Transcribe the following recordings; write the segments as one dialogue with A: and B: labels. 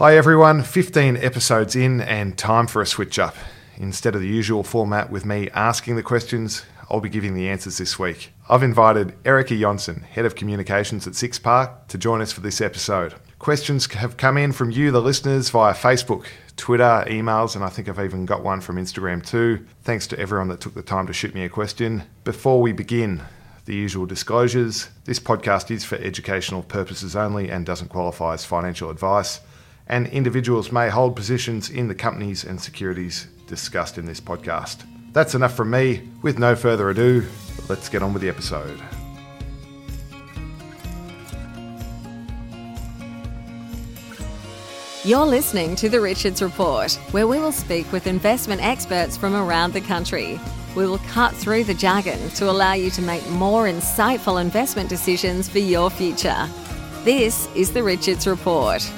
A: Hi everyone, 15 episodes in and time for a switch up. Instead of the usual format with me asking the questions, I'll be giving the answers this week. I've invited Erika Jonsson, Head of Communications at Six Park, to join us for this episode. Questions have come in from you, the listeners, via Facebook, Twitter, emails, and I think I've even got one from Instagram too. Thanks to everyone that took the time to shoot me a question. Before we begin, the usual disclosures this podcast is for educational purposes only and doesn't qualify as financial advice, and individuals may hold positions in the companies and securities discussed in this podcast. That's enough from me. With no further ado, let's get on with the episode.
B: You're listening to The Richards Report, where we will speak with investment experts from around the country. We will cut through the jargon to allow you to make more insightful investment decisions for your future. This is The Richards Report.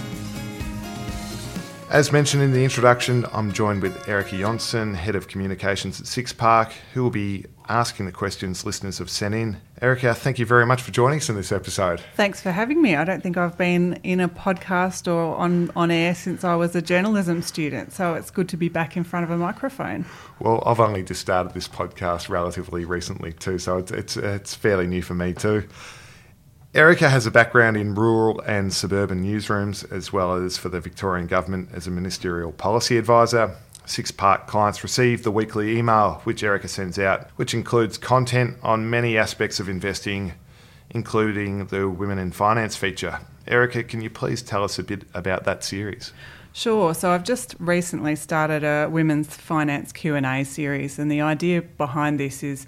A: As mentioned in the introduction, I'm joined with Erika Jonsson, Head of Communications at Six Park, who will be asking the questions listeners have sent in. Erika, thank you very much for joining us in this episode.
C: Thanks for having me. I don't think I've been in a podcast or on, on air since I was a journalism student, so it's good to be back in front of a microphone.
A: Well, I've only just started this podcast relatively recently too, so it's, it's, it's fairly new for me too. Erika has a background in rural and suburban newsrooms, as well as for the Victorian Government as a ministerial policy advisor. Six Park clients receive the weekly email which Erika sends out, which includes content on many aspects of investing, including the Women in Finance feature. Erika, can you please tell us a bit about that series?
C: Sure. So I've just recently started a women's finance Q and A series, and the idea behind this is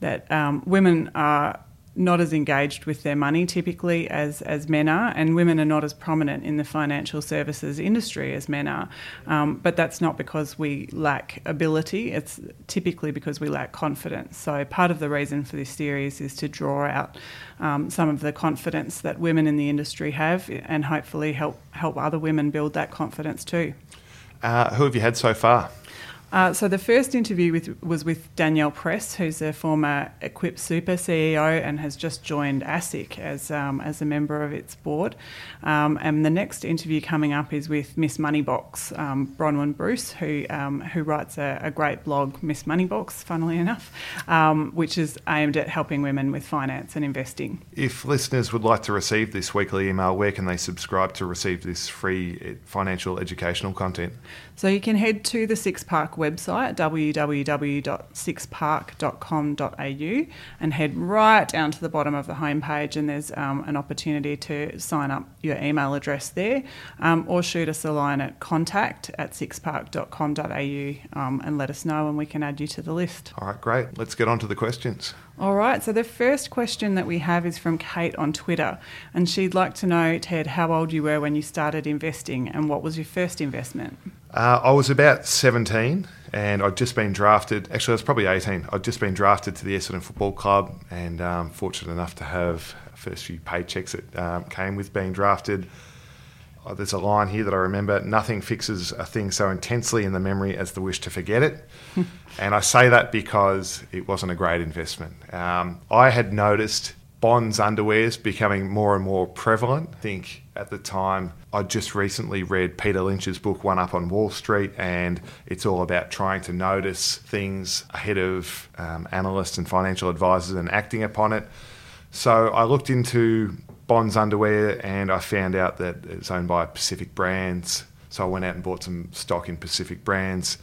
C: that um, women are not as engaged with their money typically as, as men are, and women are not as prominent in the financial services industry as men are. Um, but that's not because we lack ability, it's typically because we lack confidence. So, part of the reason for this series is to draw out um, some of the confidence that women in the industry have and hopefully help, help other women build that confidence too.
A: Uh, who have you had so far?
C: Uh, so the first interview with, was with Danielle Press, who's a former Equip Super CEO and has just joined ASIC as um, as a member of its board. Um, and the next interview coming up is with Miss Moneybox, um, Bronwyn Bruce, who um, who writes a, a, great blog, Miss Moneybox, funnily enough, um, which is aimed at helping women with finance and investing.
A: If listeners would like to receive this weekly email, where can they subscribe to receive this free eh, financial educational content?
C: So you can head to the Six Park website, www.sixpark.com.au, and head right down to the bottom of the homepage, and there's um, an opportunity to sign up your email address there, um, or shoot us a line at contact at sixpark.com.au um, and let us know, and we can add you to the list.
A: All right, great. Let's get on to the questions.
C: All right, so the first question that we have is from Kate on Twitter, and she'd like to know, Ted, how old you were when you started investing and what was your first investment?
A: Uh, I was about 17 and I'd just been drafted. Actually, I was probably 18. I'd just been drafted to the Essendon Football Club and um, fortunate enough to have first few paychecks that um, came with being drafted. Oh, there's a line here that I remember nothing fixes a thing so intensely in the memory as the wish to forget it. and I say that because it wasn't a great investment. Um, I had noticed bonds underwears becoming more and more prevalent. I think at the time I just recently read Peter Lynch's book One Up on Wall Street, and it's all about trying to notice things ahead of um, analysts and financial advisors and acting upon it. So I looked into Bonds underwear and I found out that it's owned by Pacific Brands. So I went out and bought some stock in Pacific Brands,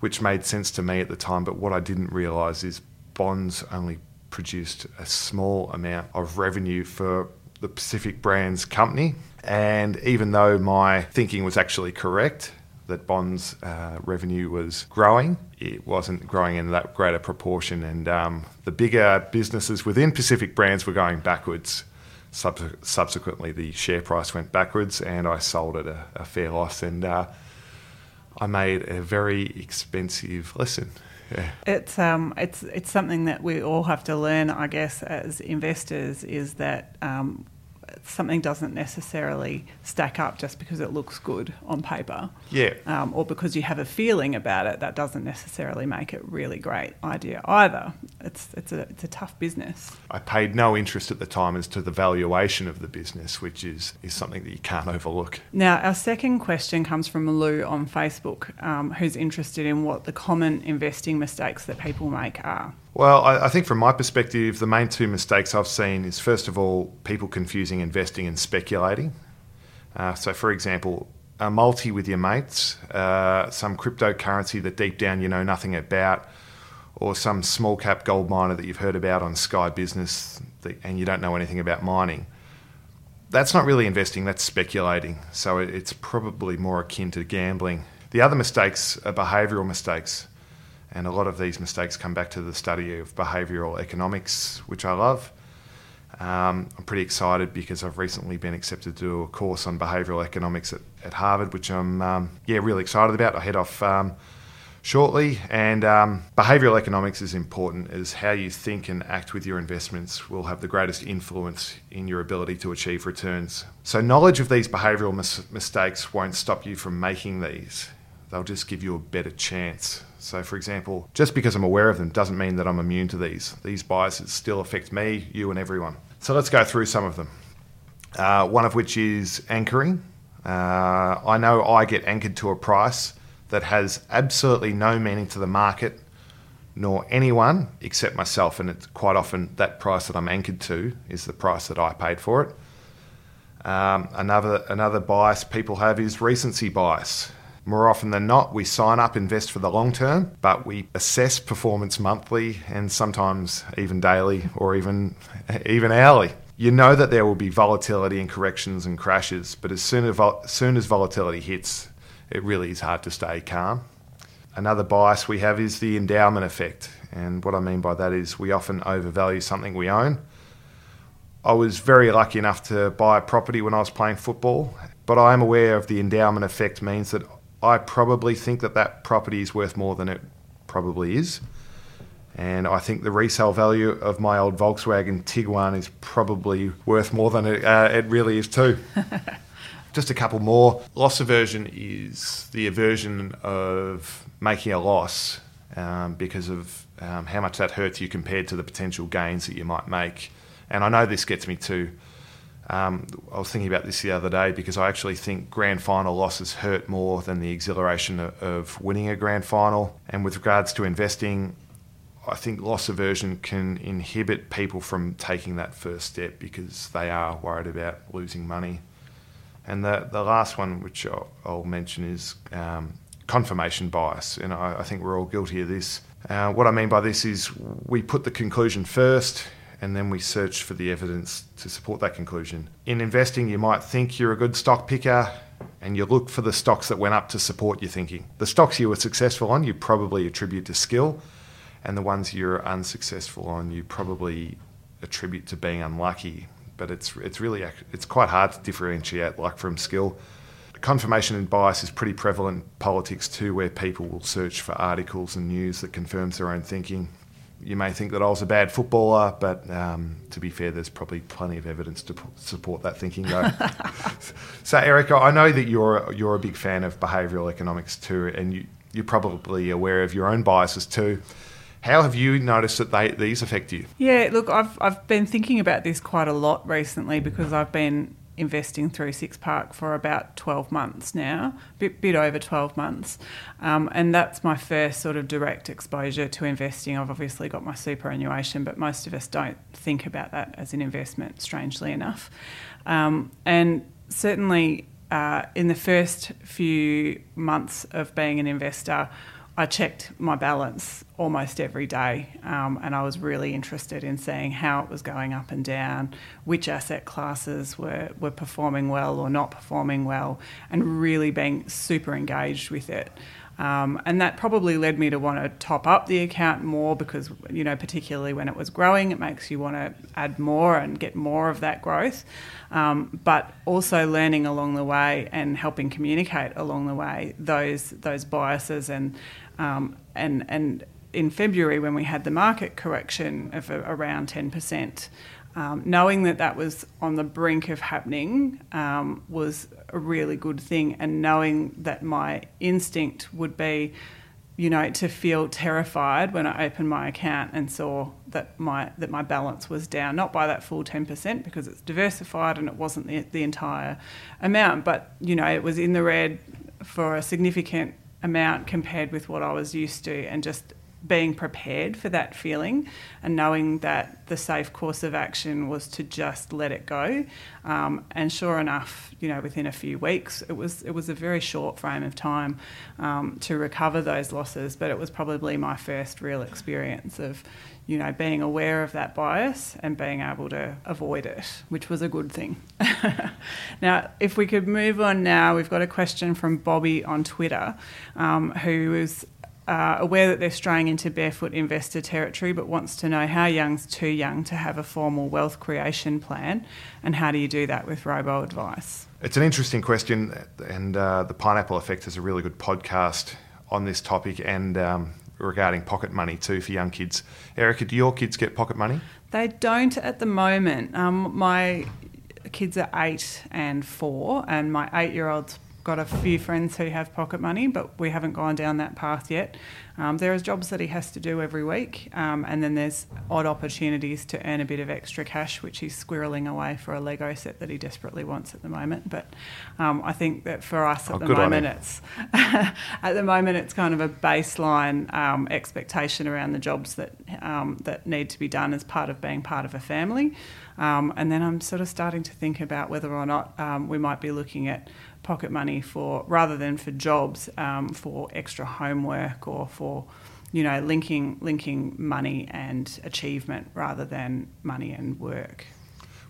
A: which made sense to me at the time. But what I didn't realise is Bonds only produced a small amount of revenue for the Pacific Brands company. And even though my thinking was actually correct, that bonds uh, revenue was growing. It wasn't growing in that greater proportion, and um, the bigger businesses within Pacific Brands were going backwards. Sub- subsequently, the share price went backwards, and I sold at a, a fair loss, and uh, I made a very expensive lesson.
C: Yeah. It's um, it's it's something that we all have to learn, I guess, as investors, is that um, something doesn't necessarily stack up just because it looks good on paper.
A: Yeah.
C: Um, or because you have a feeling about it, that doesn't necessarily make it really great idea either. It's it's a it's a tough business.
A: I paid no interest at the time as to the valuation of the business, which is is something that you can't overlook.
C: Now, our second question comes from Lou on Facebook, um, who's interested in what the common investing mistakes that people make are.
A: Well, I, I, think from my perspective, the main two mistakes I've seen is first of all, people confusing investing and speculating. Uh, so, for example, a multi with your mates, uh, some cryptocurrency that deep down you know nothing about, or some small cap gold miner that you've heard about on Sky Business that, and you don't know anything about mining. That's not really investing, that's speculating. So, it, it's probably more akin to gambling. The other mistakes are behavioural mistakes. And a lot of these mistakes come back to the study of behavioural economics, which I love. Um, I'm pretty excited because I've recently been accepted to do a course on behavioural economics at, at Harvard, which I'm um, yeah really excited about. I head off um, shortly, and um, behavioural economics is important. As how you think and act with your investments will have the greatest influence in your ability to achieve returns. So knowledge of these behavioural mis- mistakes won't stop you from making these. They'll just give you a better chance. So, for example, just because I'm aware of them doesn't mean that I'm immune to these. These biases still affect me, you, and everyone. So, let's go through some of them. Uh, one of which is anchoring. Uh, I know I get anchored to a price that has absolutely no meaning to the market nor anyone except myself, and it's quite often that price that I'm anchored to is the price that I paid for it. Um, another another bias people have is recency bias. More often than not, we sign up, invest for the long term, but we assess performance monthly and sometimes even daily or even even hourly. You know that there will be volatility and corrections and crashes, but as soon as, soon as volatility hits, it really is hard to stay calm. Another bias we have is the endowment effect. And what I mean by that is we often overvalue something we own. I was very lucky enough to buy a property when I was playing football, but I am aware of the endowment effect means that I probably think that that property is worth more than it probably is. And I think the resale value of my old Volkswagen Tiguan is probably worth more than it, uh, it really is too. Just a couple more. Loss aversion is the aversion of making a loss um, because of um, how much that hurts you compared to the potential gains that you might make. And I know this gets me to um, I was thinking about this the other day because I actually think grand final losses hurt more than the exhilaration of, winning a grand final. And with regards to investing, I think loss aversion can inhibit people from taking that first step because they are worried about losing money. And the, the last one, which I'll, I'll mention, is um, confirmation bias. And I, I, think we're all guilty of this. Uh, what I mean by this is we put the conclusion first and then we search for the evidence to support that conclusion. In investing, you might think you're a good stock picker and you look for the stocks that went up to support your thinking. The stocks you were successful on, you probably attribute to skill, and the ones you're unsuccessful on, you probably attribute to being unlucky. But it's it's really it's quite hard to differentiate luck from skill. Confirmation and bias is pretty prevalent in politics too, where people will search for articles and news that confirms their own thinking you may think that I was a bad footballer, but um, to be fair, there's probably plenty of evidence to p- support that thinking, though. so, Erika, I know that you're you're a big fan of behavioural economics too, and you, you're probably aware of your own biases too. How have you noticed that they, these affect you?
C: Yeah, look, I've I've been thinking about this quite a lot recently because I've been investing through Six Park for about 12 months now, a bit, bit over 12 months. Um, and that's my first sort of direct exposure to investing. I've obviously got my superannuation, but most of us don't think about that as an investment, strangely enough. Um, and certainly uh, in the first few months of being an investor, I checked my balance almost every day, um, and I was really interested in seeing how it was going up and down, which asset classes were, were performing well or not performing well, and really being super engaged with it. Um, and that probably led me to want to top up the account more because, you know, particularly when it was growing, it makes you want to add more and get more of that growth. Um, but also learning along the way and helping communicate along the way those those biases and um, and and in February when we had the market correction of around ten percent. Um, knowing that that was on the brink of happening um, was a really good thing, and knowing that my instinct would be, you know, to feel terrified when I opened my account and saw that my that my balance was down, not by that full ten percent because it's diversified and it wasn't the, the entire amount, but you know, it was in the red for a significant amount compared with what I was used to, and just being prepared for that feeling and knowing that the safe course of action was to just let it go. Um, and sure enough, you know, within a few weeks, it was it was a very short frame of time um, to recover those losses. But it was probably my first real experience of, you know, being aware of that bias and being able to avoid it, which was a good thing. now, if we could move on now, we've got a question from Bobby on Twitter, um, who is uh, aware that they're straying into barefoot investor territory, but wants to know how young's too young to have a formal wealth creation plan, and how do you do that with robo advice?
A: It's an interesting question, and uh, the Pineapple Project is a really good podcast on this topic and um, regarding pocket money too for young kids. Erika, do your kids get pocket money?
C: They don't at the moment. Um, my kids are eight and four, and my eight-year-old's got a few friends who have pocket money, but we haven't gone down that path yet. Um, there are jobs that he has to do every week, um, and then there's odd opportunities to earn a bit of extra cash, which he's squirreling away for a Lego set that he desperately wants at the moment. But um, I think that for us at oh, the moment, it's at the moment it's kind of a baseline um, expectation around the jobs that um, that need to be done as part of being part of a family. Um, and then I'm sort of starting to think about whether or not we might be looking at pocket money for rather than for jobs um, for extra homework or for you know linking linking money and achievement rather than money and work.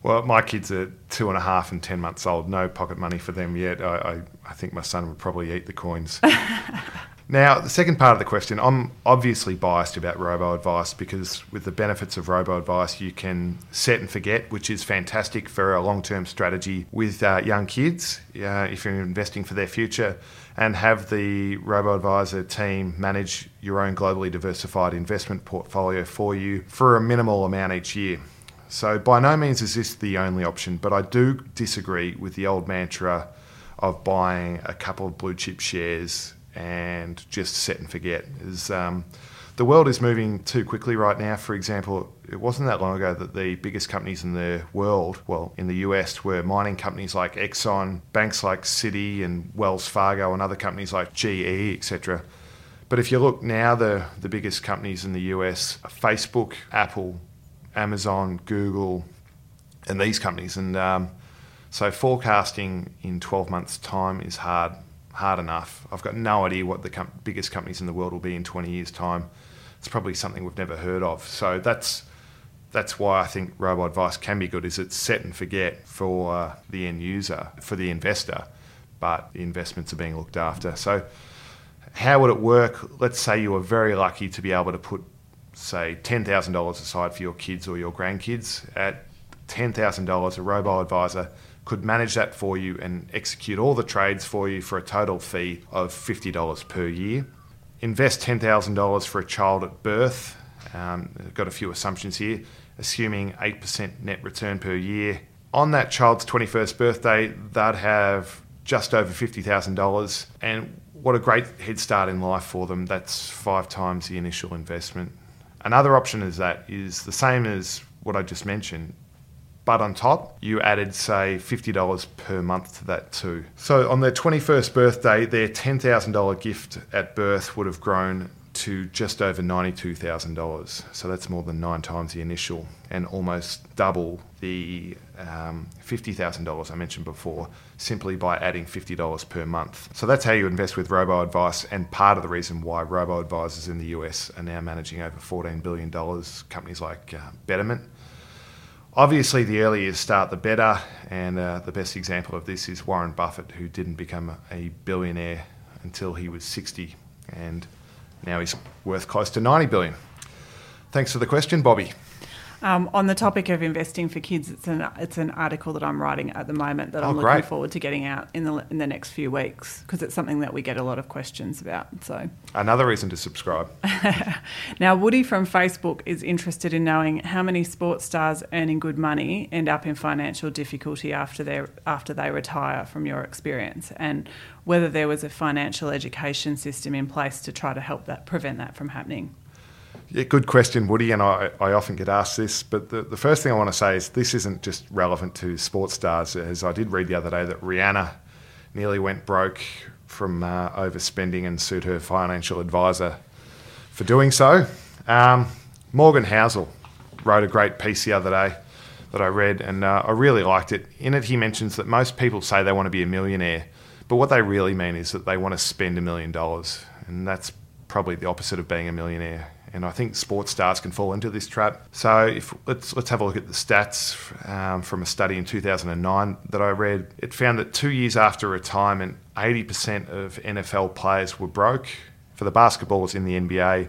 A: Well, my kids are two and a half and ten months old. No pocket money for them yet. I, I, I think my son would probably eat the coins. Now, the second part of the question, I'm obviously biased about robo advice because with the benefits of robo advice, you can set and forget, which is fantastic for a long term strategy with uh, young kids uh, if you're investing for their future, and have the robo advisor team manage your own globally diversified investment portfolio for you for a minimal amount each year. So, by no means is this the only option, but I do disagree with the old mantra of buying a couple of blue chip shares and just set and forget. Is um, the world is moving too quickly right now. For example, it wasn't that long ago that the biggest companies in the world, well, in the US, were mining companies like Exxon, banks like Citi and Wells Fargo, and other companies like GE, etc. But if you look now, the, the biggest companies in the US are Facebook, Apple, Amazon, Google, and these companies. And um, so forecasting in 12 months' time is hard hard enough. I've got no idea what the com- biggest companies in the world will be in 20 years' time. It's probably something we've never heard of. So that's that's why I think robo advice can be good. Is it's set and forget for the end user, for the investor, but the investments are being looked after. So how would it work? Let's say you were very lucky to be able to put, say, $10,000 aside for your kids or your grandkids. At $10,000, a robo advisor could manage that for you and execute all the trades for you for a total fee of $50 per year. Invest $10,000 for a child at birth. Um, got a few assumptions here, assuming 8% net return per year. On that child's 21st birthday, they'd have just over $50,000. And what a great head start in life for them. That's five times the initial investment. Another option is that is the same as what I just mentioned. But on top, you added, say, $50 per month to that too. So on their 21st birthday, their $10,000 gift at birth would have grown to just over $92,000. So that's more than nine times the initial and almost double the um, $50,000 I mentioned before simply by adding $50 per month. So that's how you invest with robo advice, and part of the reason why robo advisors in the US are now managing over $14 billion. Companies like uh, Betterment Obviously, the earlier you start, the better. And uh, the best example of this is Warren Buffett, who didn't become a billionaire until he was 60, and now he's worth close to 90 billion. Thanks for the question, Bobby.
C: Um, on the topic of investing for kids, it's an it's an article that I'm writing at the moment that
A: Oh,
C: I'm looking
A: great.
C: forward to getting out in the in the next few weeks because it's something that we get a lot of questions about. So.
A: Another reason to subscribe.
C: Now, Woody from Facebook is interested in knowing how many sports stars earning good money end up in financial difficulty after they after they retire. From your experience, and whether there was a financial education system in place to try to help that prevent that from happening.
A: Yeah, good question, Woody, and I, I often get asked this. But the, the first thing I want to say is this isn't just relevant to sports stars, as I did read the other day that Rihanna nearly went broke from uh, overspending and sued her financial advisor for doing so. Um, Morgan Housel wrote a great piece the other day that I read, and uh, I really liked it. In it, he mentions that most people say they want to be a millionaire, but what they really mean is that they want to spend a million dollars, and that's probably the opposite of being a millionaire. And I think sports stars can fall into this trap. So if let's let's have a look at the stats um, from a study in 2009 that I read. It found that two years after retirement, 80% of NFL players were broke. For the basketballers in the NBA,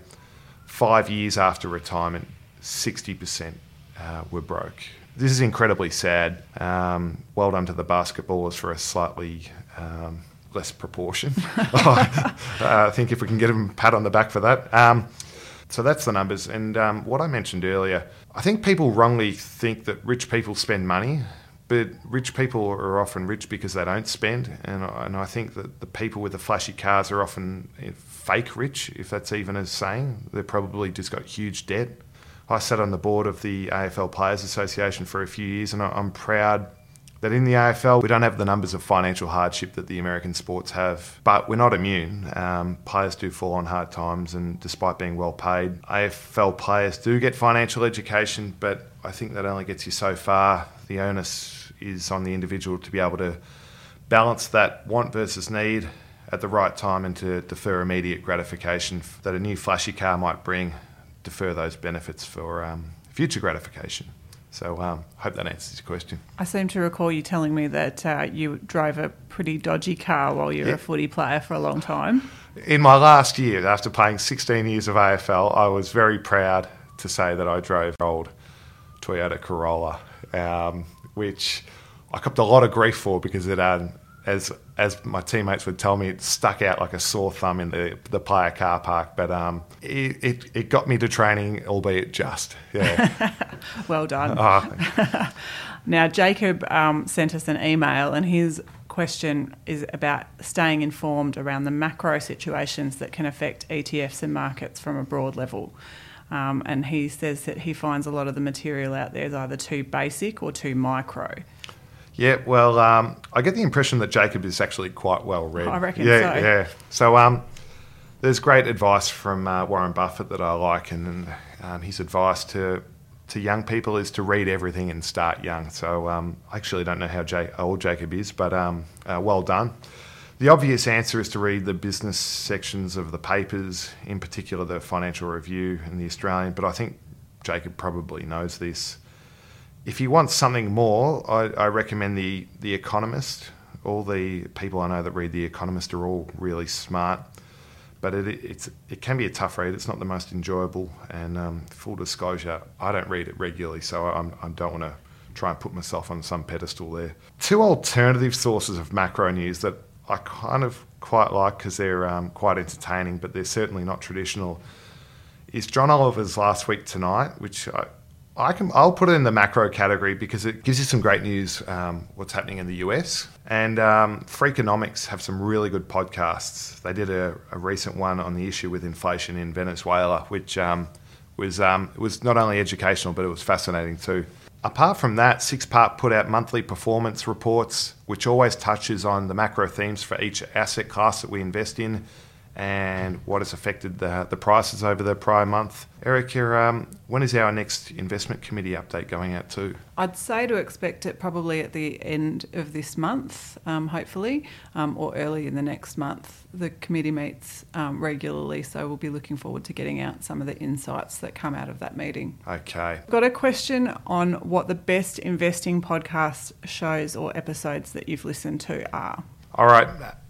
A: five years after retirement, 60% uh, were broke. This is incredibly sad. Um, well done to the basketballers for a slightly um, less proportion. uh, I think if we can get them a pat on the back for that. Um, so that's the numbers. And um, what I mentioned earlier, I think people wrongly think that rich people spend money, but rich people are often rich because they don't spend. And, I- and I think that the people with the flashy cars are often eh, fake rich, if that's even a saying. They've probably just got huge debt. I sat on the board of the AFL Players Association for a few years, and I'm proud that in the AFL we don't have the numbers of financial hardship that the American sports have, but we're not immune. Um, players do fall on hard times, and despite being well paid, AFL players do get financial education, but I think that only gets you so far. The onus is on the individual to be able to balance that want versus need at the right time and to defer immediate gratification that a new flashy car might bring, defer those benefits for um, future gratification. So, um, hope that answers your question.
C: I seem to recall you telling me that uh, you drove a pretty dodgy car while you were
A: Yeah.
C: a footy player for a long time.
A: In my last year, after playing 16 years of AFL, I was very proud to say that I drove an old Toyota Corolla, um, which I copped a lot of grief for because it, um, as as my teammates would tell me, it stuck out like a sore thumb in the the player car park. But um, it, it it got me to training, albeit just. Yeah.
C: Well done.
A: Oh,
C: Now, Jacob um, sent us an email, and his question is about staying informed around the macro situations that can affect ETFs and markets from a broad level. Um, and he says that he finds a lot of the material out there is either too basic or too micro.
A: Yeah, well, um, I get the impression that Jacob is actually quite well read.
C: I reckon
A: yeah,
C: so.
A: Yeah, So um, there's great advice from uh, Warren Buffett that I like, and um, his advice to to young people is to read everything and start young. So um, I actually don't know how Ja- old Jacob is, but um, uh, well done. The obvious answer is to read the business sections of the papers, in particular the Financial Review and the Australian. But I think Jacob probably knows this if you want something more, I, I recommend the the Economist. All the people I know that read the Economist are all really smart, but it it's it can be a tough read. It's not the most enjoyable. And um, full disclosure, I don't read it regularly, so I'm, I don't want to try and put myself on some pedestal there. Two alternative sources of macro news that I kind of quite like because they're um, quite entertaining, but they're certainly not traditional. Is John Oliver's last week tonight, which I, I can I'll put it in the macro category because it gives you some great news. Um, what's happening in the US and um, Freakonomics have some really good podcasts. They did a, a recent one on the issue with inflation in Venezuela, which um, was um, was not only educational but it was fascinating too. Apart from that, Six Park put out monthly performance reports, which always touches on the macro themes for each asset class that we invest in and what has affected the, the prices over the prior month. Erika, um, when is our next investment committee update going out to?
C: I'd say to expect it probably at the end of this month, um, hopefully, um, or early in the next month. The committee meets um, regularly, so we'll be looking forward to getting out some of the insights that come out of that meeting.
A: Okay.
C: Got a question on what the best investing podcast shows or episodes that you've listened to are.
A: All right.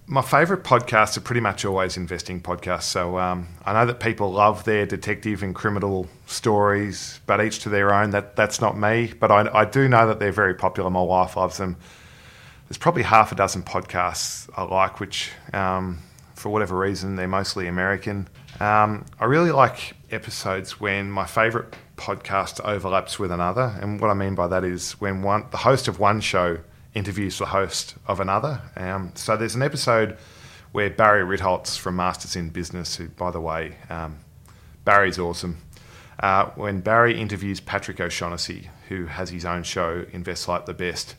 A: My favourite podcasts are pretty much always investing podcasts. So um, I know that people love their detective and criminal stories, but each to their own. That that's not me. But I, I do know that they're very popular. My wife loves them. There's probably half a dozen podcasts I like, which um, for whatever reason they're mostly American. Um, I really like episodes when my favourite podcast overlaps with another, and what I mean by that is when one the host of one show interviews the host of another. Um, so there's an episode where Barry Ritholtz from Masters in Business, who, by the way, um, Barry's awesome. Uh, when Barry interviews Patrick O'Shaughnessy, who has his own show, Invest Like the Best.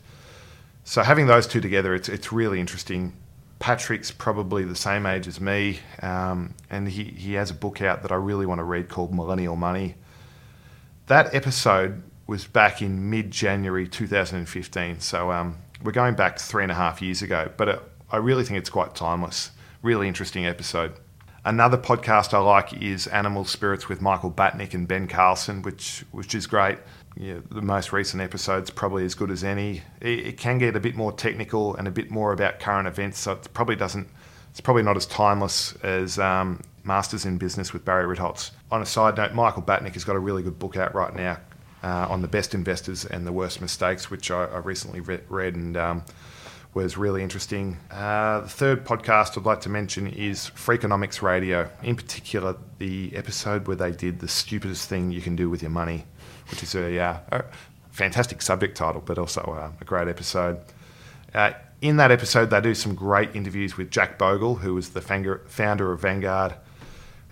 A: So having those two together, it's, it's really interesting. Patrick's probably the same age as me, um, and he, he has a book out that I really want to read called Millennial Money. That episode was back in mid January 2015. So um, we're going back three and a half years ago, but it, I really think it's quite timeless. Really interesting episode. Another podcast I like is Animal Spirits with Michael Batnick and Ben Carlson, which which is great. Yeah, the most recent episode's probably as good as any. It, it, can get a bit more technical and a bit more about current events, so it probably doesn't. It's probably not as timeless as um, Masters in Business with Barry Ritholtz. On a side note, Michael Batnick has got a really good book out right now uh, on the best investors and the worst mistakes, which I, I recently re- read and um, was really interesting. Uh, the third podcast I'd like to mention is Freakonomics Radio, in particular, the episode where they did the stupidest thing you can do with your money, which is a, uh, a fantastic subject title, but also uh, a great episode. Uh, in that episode, they do some great interviews with Jack Bogle, who was the founder of Vanguard.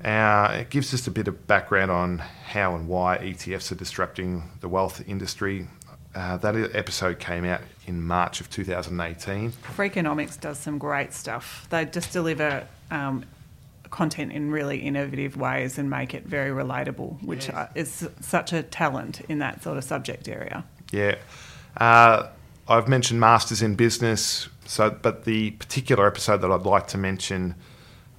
A: Uh, it gives us a bit of background on how and why ETFs are disrupting the wealth industry. Uh, that episode came out in March of 2018.
C: Freakonomics does some great stuff. They just deliver um, content in really innovative ways and make it very relatable, which yes. is such a talent in that sort of subject area.
A: Yeah. Uh, I've mentioned Masters in Business, so but the particular episode that I'd like to mention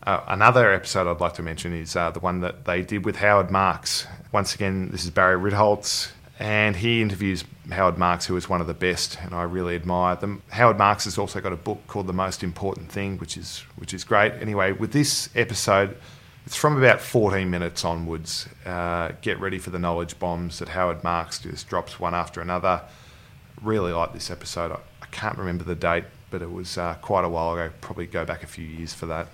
A: uh, another episode I'd like to mention is uh, the one that they did with Howard Marks. Once again, this is Barry Ritholtz, and he interviews Howard Marks, who is one of the best, and I really admire them. Howard Marks has also got a book called The Most Important Thing, which is which is great. Anyway, with this episode, it's from about 14 minutes onwards. Uh, get ready for the knowledge bombs that Howard Marks just drops one after another. Really like this episode. I, I can't remember the date, but it was uh, quite a while ago. Probably go back a few years for that.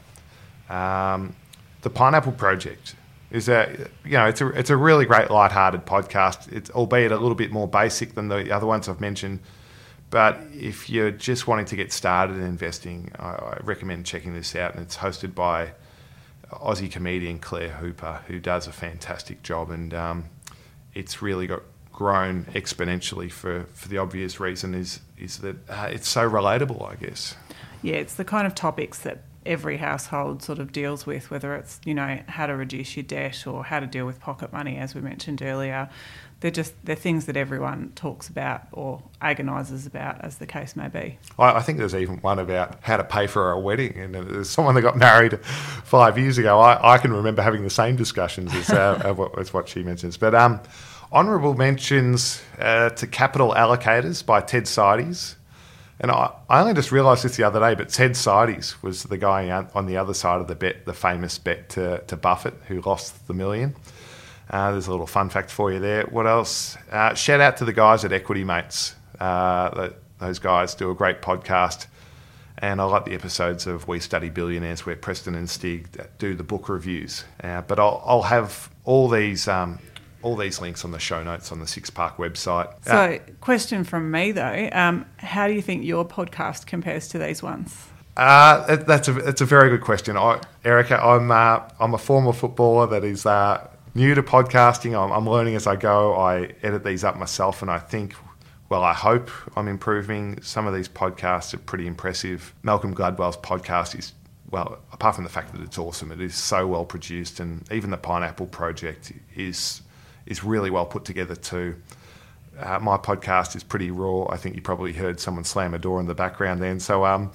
A: Um, the Pineapple Project is a you know it's a it's a really great light-hearted podcast. It's albeit a little bit more basic than the other ones I've mentioned. But if you're just wanting to get started in investing, I, I recommend checking this out. And it's hosted by Aussie comedian Claire Hooper, who does a fantastic job. And um, it's really got grown exponentially for, for the obvious reason is is that uh, it's so relatable, I guess.
C: Yeah, it's the kind of topics that every household sort of deals with, whether it's, you know, how to reduce your debt or how to deal with pocket money, as we mentioned earlier. They're just they're things that everyone talks about or agonises about, as the case may be.
A: I, think there's even one about how to pay for a wedding, and there's someone that got married five years ago. I, I can remember having the same discussions as, uh, as what she mentions. But um, honourable mentions uh, to capital allocators by Ted Seides. And I, I only just realised this the other day, but Ted Seides was the guy on the other side of the bet, the famous bet to, to Buffett, who lost the million. Uh, there's a little fun fact for you there. What else? Uh, shout out to the guys at Equity Mates. Uh, those guys do a great podcast. And I like the episodes of We Study Billionaires where Preston and Stig do the book reviews. Uh, but I'll, I'll, have all these um, all these links on the show notes on the Six Park website.
C: So, uh, question from me though: um, How do you think your podcast compares to these ones?
A: Uh, that's a that's a very good question, I, Erika. I'm uh, I'm a former footballer that is uh, new to podcasting. I'm, I'm, learning as I go. I edit these up myself, and I think. Well, I hope I'm improving. Some of these podcasts are pretty impressive. Malcolm Gladwell's podcast is well, apart from the fact that it's awesome, it is so well produced, and even the Pineapple Project is is really well put together too. Uh, my podcast is pretty raw. I think you probably heard someone slam a door in the background then. So um,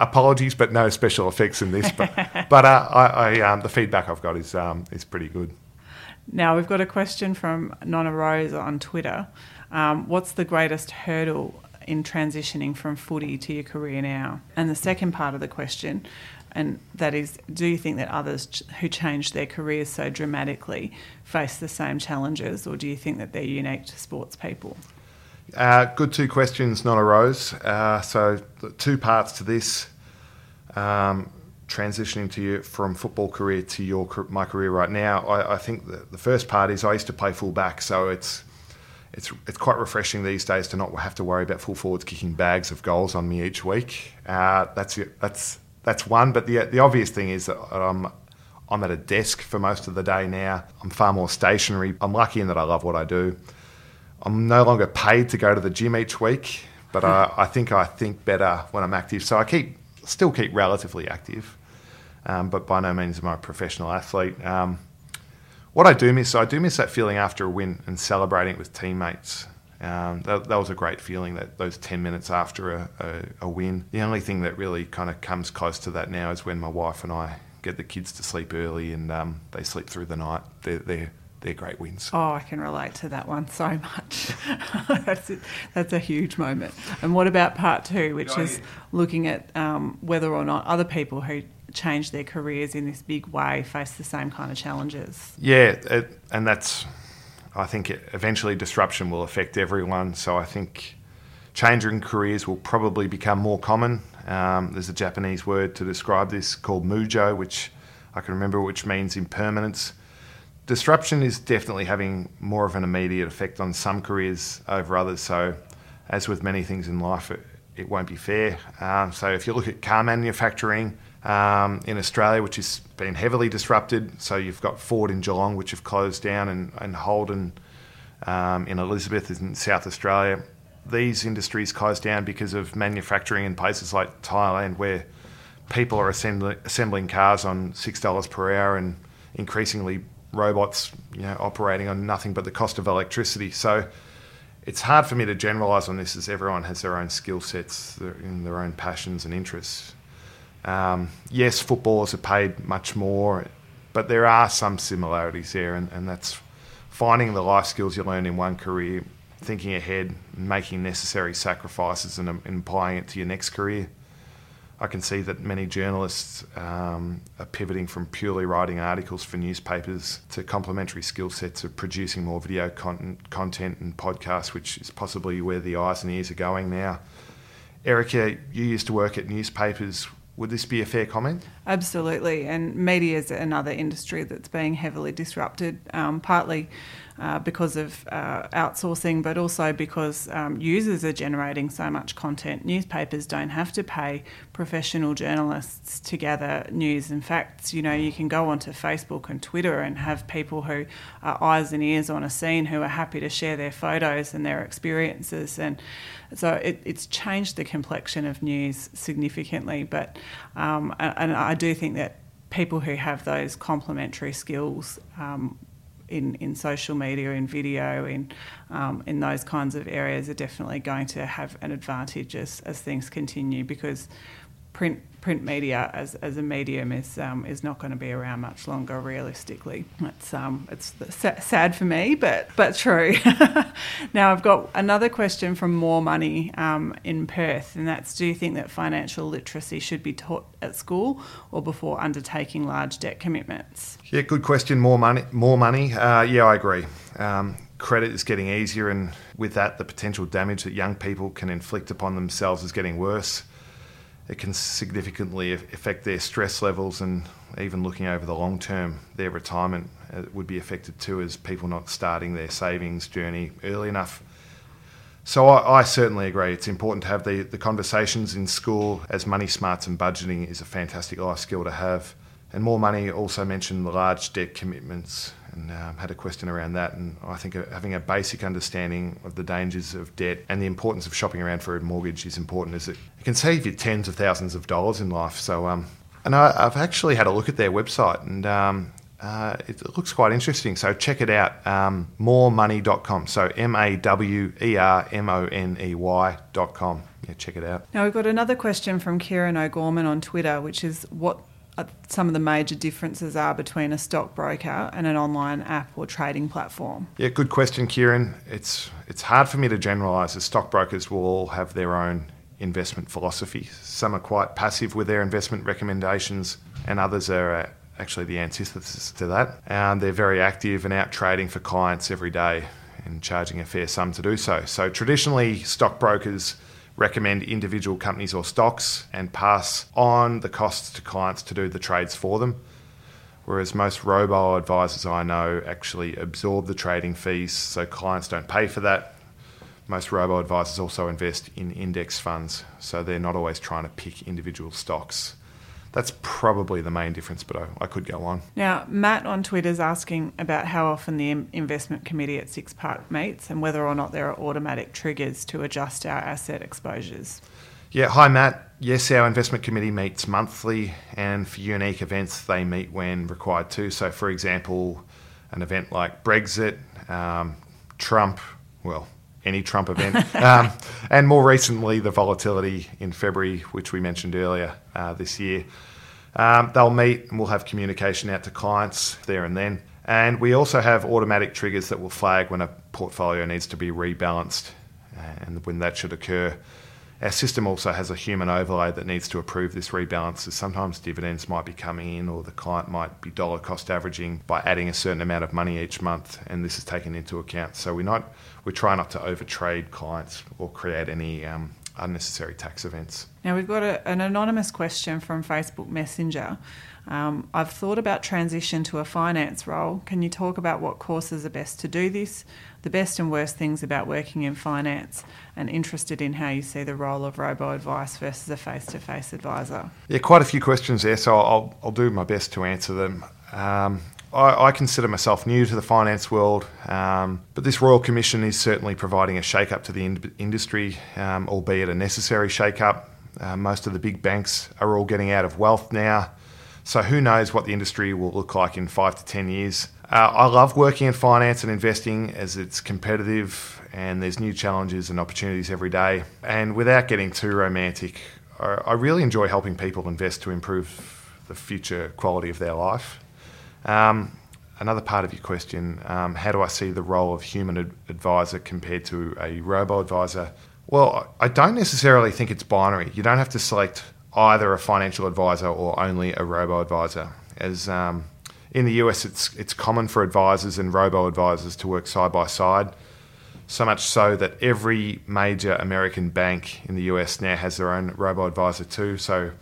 A: apologies, but no special effects in this. But, but uh, I, I, um, the feedback I've got is um, is pretty good.
C: Now we've got a question from Nonna Rose on Twitter. Um, what's the greatest hurdle in transitioning from footy to your career now? And the second part of the question, and that is, do you think that others ch- who changed their careers so dramatically face the same challenges, or do you think that they're unique to sports people?
A: Uh, good two questions, Nonna Rose. Uh, so, two parts to this. Um, transitioning to you from football career to your my career right now, I, I think the, the first part is I used to play full back, so it's it's it's quite refreshing these days to not have to worry about full forwards kicking bags of goals on me each week. Uh, that's that's that's one. But the the obvious thing is that I'm I'm at a desk for most of the day now. I'm far more stationary. I'm lucky in that I love what I do. I'm no longer paid to go to the gym each week, but I, I think I think better when I'm active. So I keep still keep relatively active, um, but by no means am I a professional athlete. Um, what I do miss, I do miss that feeling after a win and celebrating it with teammates. Um, that, that, was a great feeling. That those ten minutes after a, a, a, win. The only thing that really kind of comes close to that now is when my wife and I get the kids to sleep early and um, they sleep through the night. They're, they're they're great wins.
C: Oh, I can relate to that one so much. that's it. That's a huge moment. And what about part two, which is looking at um, whether or not other people who change their careers in this big way face the same kind of challenges?
A: Yeah, it, and that's. I think eventually disruption will affect everyone. So I think changing careers will probably become more common. Um, there's a Japanese word to describe this called mujo, which I can remember, which means impermanence disruption is definitely having more of an immediate effect on some careers over others. So, as with many things in life, it, it won't be fair. Um, so, if you look at car manufacturing um, in Australia, which has been heavily disrupted, so you've got Ford in Geelong, which have closed down, and, and Holden um, in Elizabeth in South Australia. These industries closed down because of manufacturing in places like Thailand, where people are assembling, assembling cars on $6 per hour and increasingly robots you know, operating on nothing but the cost of electricity. So it's hard for me to generalise on this as everyone has their own skill sets and their own passions and interests. Um, yes, footballers are paid much more, but there are some similarities there, and, and that's finding the life skills you learn in one career, thinking ahead, making necessary sacrifices, and, and applying it to your next career. I can see that many journalists um, are pivoting from purely writing articles for newspapers to complementary skill sets of producing more video content, content and podcasts, which is possibly where the eyes and ears are going now. Erika, you used to work at newspapers. Would this be a fair comment?
C: Absolutely, and media is another industry that's being heavily disrupted, um, partly uh, because of uh, outsourcing, but also because um, users are generating so much content. Newspapers don't have to pay professional journalists to gather news and facts. You know, you can go onto Facebook and Twitter and have people who are eyes and ears on a scene who are happy to share their photos and their experiences. And so it, it's changed the complexion of news significantly. But um, and I do think that people who have those complementary skills um, in, in social media, in video, in um, in those kinds of areas are definitely going to have an advantage as, as things continue because print print media as, as a medium is um, is not going to be around much longer. Realistically, it's um, it's sad for me, but but true. now I've got another question from More Money um, in Perth, and that's: Do you think that financial literacy should be taught at school or before undertaking large debt commitments?
A: Yeah, good question. More money, more money. Uh, yeah, I agree. Um, credit is getting easier, and with that, the potential damage that young people can inflict upon themselves is getting worse it can significantly affect their stress levels and even looking over the long term, their retirement uh, would be affected too as people not starting their savings journey early enough. So I, I, certainly agree. It's important to have the, the conversations in school as money smarts and budgeting is a fantastic life skill to have. And more money also mentioned the large debt commitments and um, had a question around that. And I think having a basic understanding of the dangers of debt and the importance of shopping around for a mortgage is important, as it, can save you tens of thousands of dollars in life. So, um, and I, have actually had a look at their website, and um, uh, it looks quite interesting. So check it out, um, moremoney.com. So M A W E R M O N E Y.com. Yeah, check it out.
C: Now we've got another question from Kieran O'Gorman on Twitter, which is what some of the major differences are between a stockbroker and an online app or trading platform?
A: Yeah, good question, Kieran. It's it's hard for me to generalise. as stockbrokers will all have their own investment philosophy. Some are quite passive with their investment recommendations, and others are uh, actually the antithesis to that. And they're very active and out trading for clients every day and charging a fair sum to do so. So traditionally, stockbrokers recommend individual companies or stocks and pass on the costs to clients to do the trades for them. Whereas most robo advisors I know actually absorb the trading fees, so clients don't pay for that. Most robo advisors also invest in index funds, so they're not always trying to pick individual stocks that's probably the main difference, but I, I, could go on.
C: Now, Matt on Twitter is asking about how often the investment committee at Six Park meets and whether or not there are automatic triggers to adjust our asset exposures.
A: Yeah, hi Matt. Yes, our investment committee meets monthly, and for unique events, they meet when required to. So, for example, an event like Brexit, um, Trump, well, any Trump event. um, and more recently, the volatility in February, which we mentioned earlier uh, this year. Um, they'll meet and we'll have communication out to clients there and then. And we also have automatic triggers that will flag when a portfolio needs to be rebalanced and when that should occur. Our system also has a human overlay that needs to approve this rebalance. So sometimes dividends might be coming in, or the client might be dollar cost averaging by adding a certain amount of money each month, and this is taken into account. So we not we try not to overtrade clients or create any um, unnecessary tax events.
C: Now we've got a, an anonymous question from Facebook Messenger. Um, I've thought about transition to a finance role. Can you talk about what courses are best to do this, the best and worst things about working in finance, and interested in how you see the role of robo advice versus a face to face advisor?
A: Yeah, quite a few questions there, so I'll, I'll do my best to answer them. Um, I, I, consider myself new to the finance world, um, but this Royal Commission is certainly providing a shake up to the in- industry, um, albeit a necessary shake up. Uh, most of the big banks are all getting out of wealth now. So who knows what the industry will look like in five to 10 years. Uh, I love working in finance and investing as it's competitive and there's new challenges and opportunities every day. And without getting too romantic, I, I really enjoy helping people invest to improve the future quality of their life. Um, another part of your question um, how do I see the role of human ad- advisor compared to a robo advisor? Well, I don't necessarily think it's binary. You don't have to select either a financial advisor or only a robo advisor. As um, in the US, it's it's common for advisors and robo advisors to work side by side. So much so that every major American bank in the US now has their own robo advisor too. So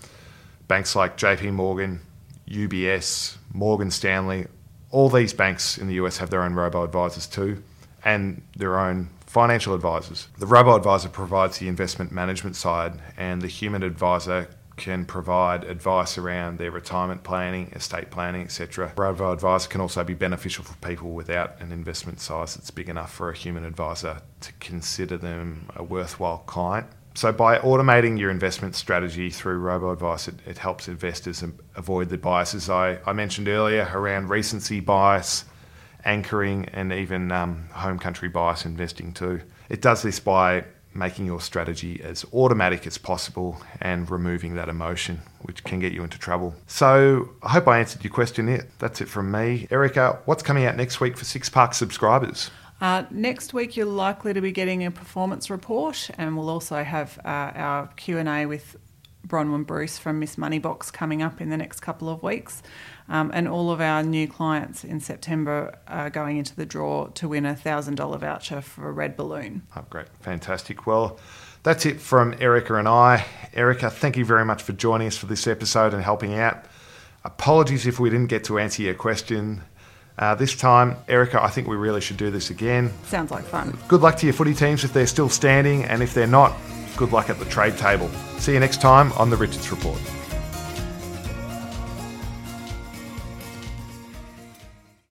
A: banks like JP Morgan, UBS, Morgan Stanley, all these banks in the US have their own robo advisors too, and their own financial advisors. The robo advisor provides the investment management side, and the human advisor can provide advice around their retirement planning, estate planning, etc. Robo advisor can also be beneficial for people without an investment size that's big enough for a human advisor to consider them a worthwhile client. So, by automating your investment strategy through robo advice, it, it helps investors avoid the biases I, I mentioned earlier around recency bias, anchoring, and even um, home country bias investing too. It does this by making your strategy as automatic as possible and removing that emotion, which can get you into trouble. So I hope I answered your question there. That's it from me. Erika, what's coming out next week for Six Park subscribers?
C: Uh, next week, you're likely to be getting a performance report, and we'll also have uh, our Q and A with Bronwyn Bruce from Miss Moneybox coming up in the next couple of weeks. Um, and all of our new clients in September are going into the draw to win a $1,000 voucher for a RedBalloon.
A: Oh, great. Fantastic. Well, that's it from Erika and I. Erika, thank you very much for joining us for this episode and helping out. Apologies if we didn't get to answer your question. Uh, this time, Erika, I think we really should do this again.
C: Sounds like fun.
A: Good luck to your footy teams if they're still standing, and if they're not, good luck at the trade table. See you next time on the Richards Report.